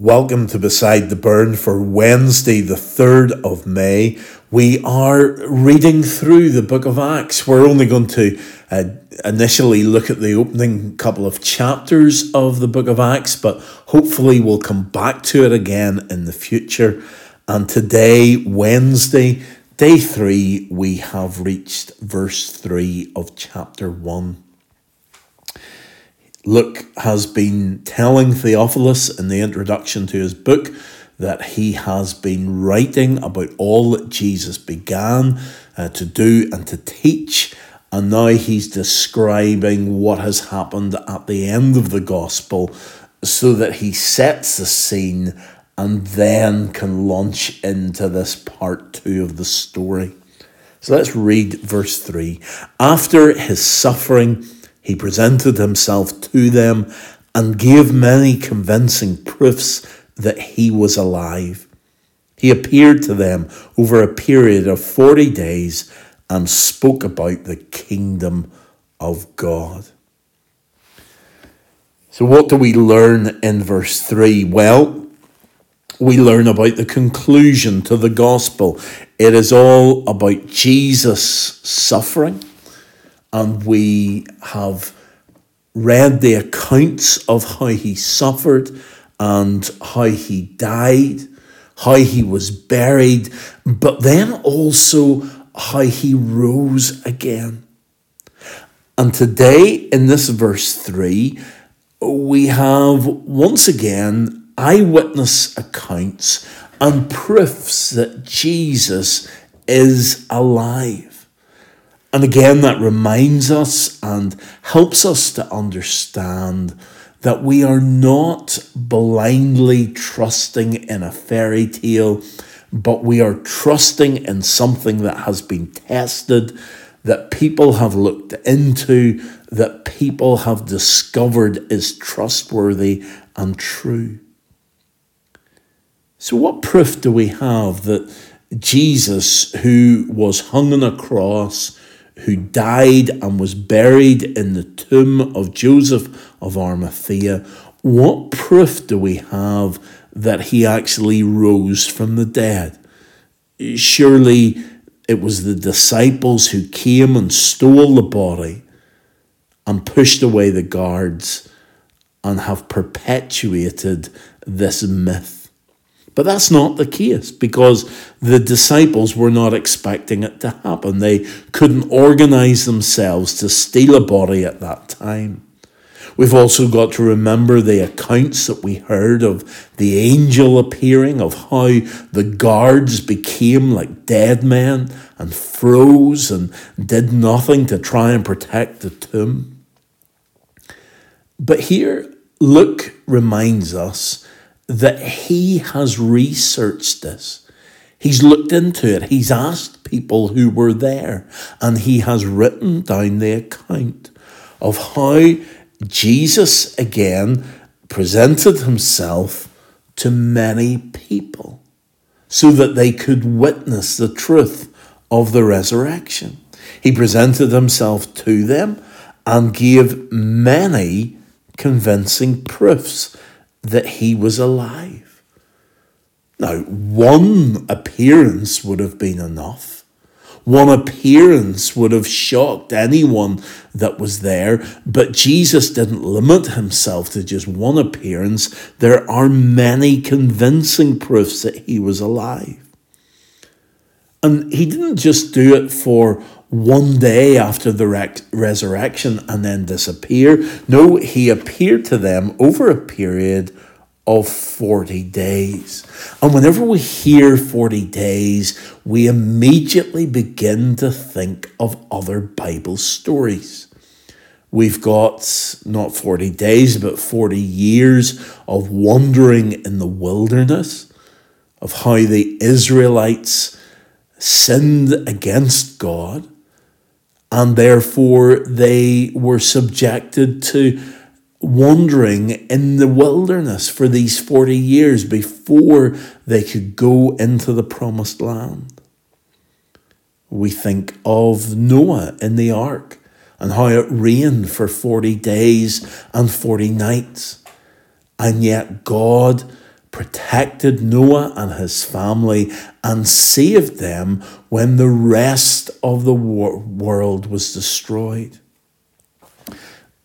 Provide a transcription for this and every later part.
Welcome to Beside the Burn for Wednesday, the 3rd of May. We are reading through the book of Acts. We're only going to uh, initially look at the opening couple of chapters of the book of Acts, but hopefully we'll come back to it again in the future. And today, Wednesday, day 3, we have reached verse 3 of chapter 1. Luke has been telling Theophilus in the introduction to his book that he has been writing about all that Jesus began uh, to do and to teach. And now he's describing what has happened at the end of the gospel so that he sets the scene and then can launch into this part two of the story. So let's read verse 3. After his suffering, he presented himself to them and gave many convincing proofs that he was alive. He appeared to them over a period of 40 days and spoke about the kingdom of God. So, what do we learn in verse 3? Well, we learn about the conclusion to the gospel. It is all about Jesus suffering and we have read the accounts of how he suffered and how he died, how he was buried, but then also how he rose again. And today, in this verse 3, we have once again eyewitness accounts and proofs that Jesus is alive. And again, that reminds us and helps us to understand that we are not blindly trusting in a fairy tale, but we are trusting in something that has been tested, that people have looked into, that people have discovered is trustworthy and true. So, what proof do we have that Jesus, who was hung on a cross, who died and was buried in the tomb of Joseph of Arimathea, what proof do we have that he actually rose from the dead? Surely it was the disciples who came and stole the body and pushed away the guards and have perpetuated this myth. But that's not the case because the disciples were not expecting it to happen. They couldn't organize themselves to steal a body at that time. We've also got to remember the accounts that we heard of the angel appearing, of how the guards became like dead men and froze and did nothing to try and protect the tomb. But here, Luke reminds us that he has researched this. He's looked into it. He's asked people who were there, and he has written down the account of how Jesus again presented himself to many people so that they could witness the truth of the resurrection. He presented himself to them and gave many convincing proofs that he was alive. Now, one appearance would have been enough. One appearance would have shocked anyone that was there, but Jesus didn't limit himself to just one appearance. There are many convincing proofs that he was alive. And he didn't just do it for one day after the rec- resurrection and then disappear. No, he appeared to them over a period of 40 days. And whenever we hear 40 days, we immediately begin to think of other Bible stories. We've got not 40 days, but 40 years of wandering in the wilderness, of how the Israelites sinned against God and therefore they were subjected to wandering in the wilderness for these 40 years before they could go into the promised land. We think of Noah in the ark and how it rained for 40 days and 40 nights. And yet God protected Noah and his family, and saved them when the rest of the wor- world was destroyed.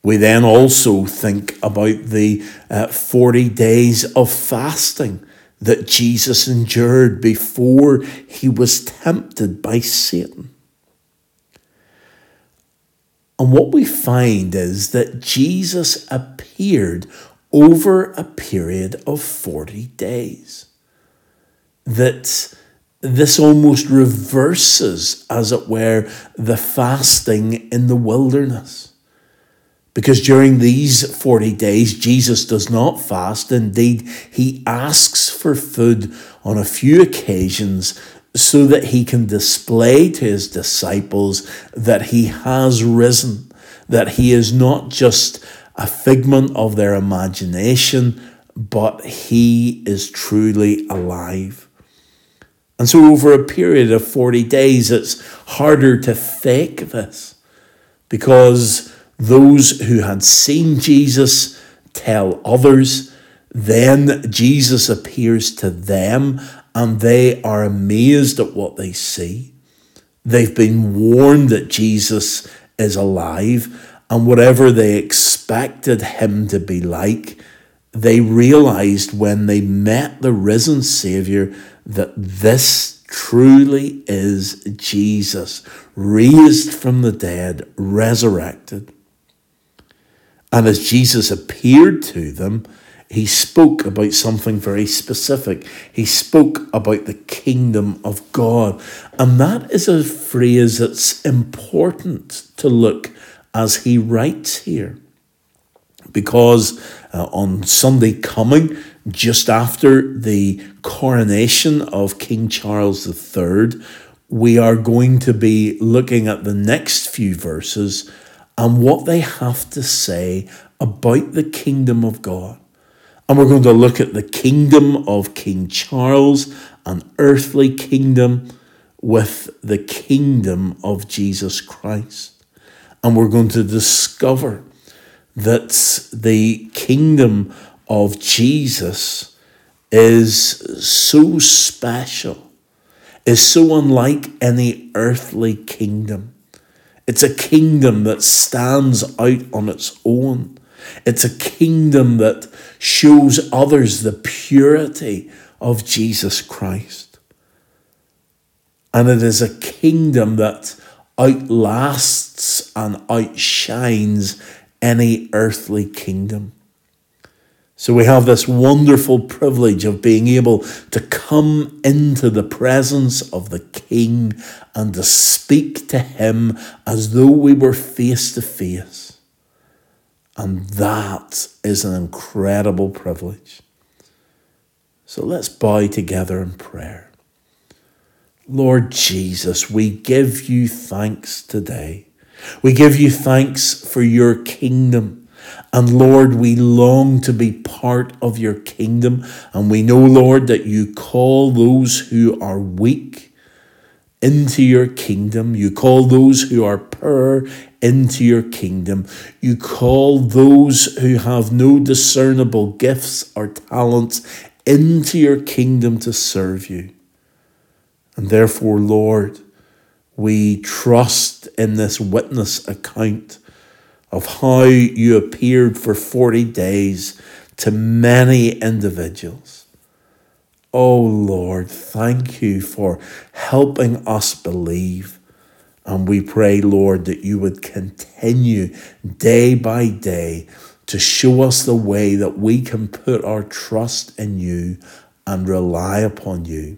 We then also think about the uh, 40 days of fasting that Jesus endured before he was tempted by Satan. And what we find is that Jesus appeared over a period of 40 days. That this almost reverses, as it were, the fasting in the wilderness. Because during these 40 days, Jesus does not fast. Indeed, he asks for food on a few occasions so that he can display to his disciples that he has risen, that he is not just a figment of their imagination, but he is truly alive. And so, over a period of 40 days, it's harder to fake this because those who had seen Jesus tell others. Then Jesus appears to them and they are amazed at what they see. They've been warned that Jesus is alive and whatever they expected him to be like, they realized when they met the risen Savior that this truly is Jesus, raised from the dead, resurrected. And as Jesus appeared to them, he spoke about something very specific. He spoke about the kingdom of God. And that is a phrase that's important to look as he writes here. Because uh, on Sunday coming, just after the coronation of King Charles III, we are going to be looking at the next few verses and what they have to say about the kingdom of God. And we're going to look at the kingdom of King Charles, an earthly kingdom, with the kingdom of Jesus Christ. And we're going to discover that the kingdom of Jesus is so special, is so unlike any earthly kingdom it's a kingdom that stands out on its own. It's a kingdom that shows others the purity of Jesus Christ. And it is a kingdom that outlasts and outshines any earthly kingdom. So we have this wonderful privilege of being able to come into the presence of the King and to speak to him as though we were face to face. And that is an incredible privilege. So let's bow together in prayer. Lord Jesus, we give you thanks today. We give you thanks for your kingdom. And Lord, we long to be part of your kingdom. And we know, Lord, that you call those who are weak into your kingdom. You call those who are poor into your kingdom. You call those who have no discernible gifts or talents into your kingdom to serve you. And therefore, Lord, we trust in this witness account of how you appeared for 40 days to many individuals. Oh Lord, thank you for helping us believe. And we pray, Lord, that you would continue day by day to show us the way that we can put our trust in you and rely upon you.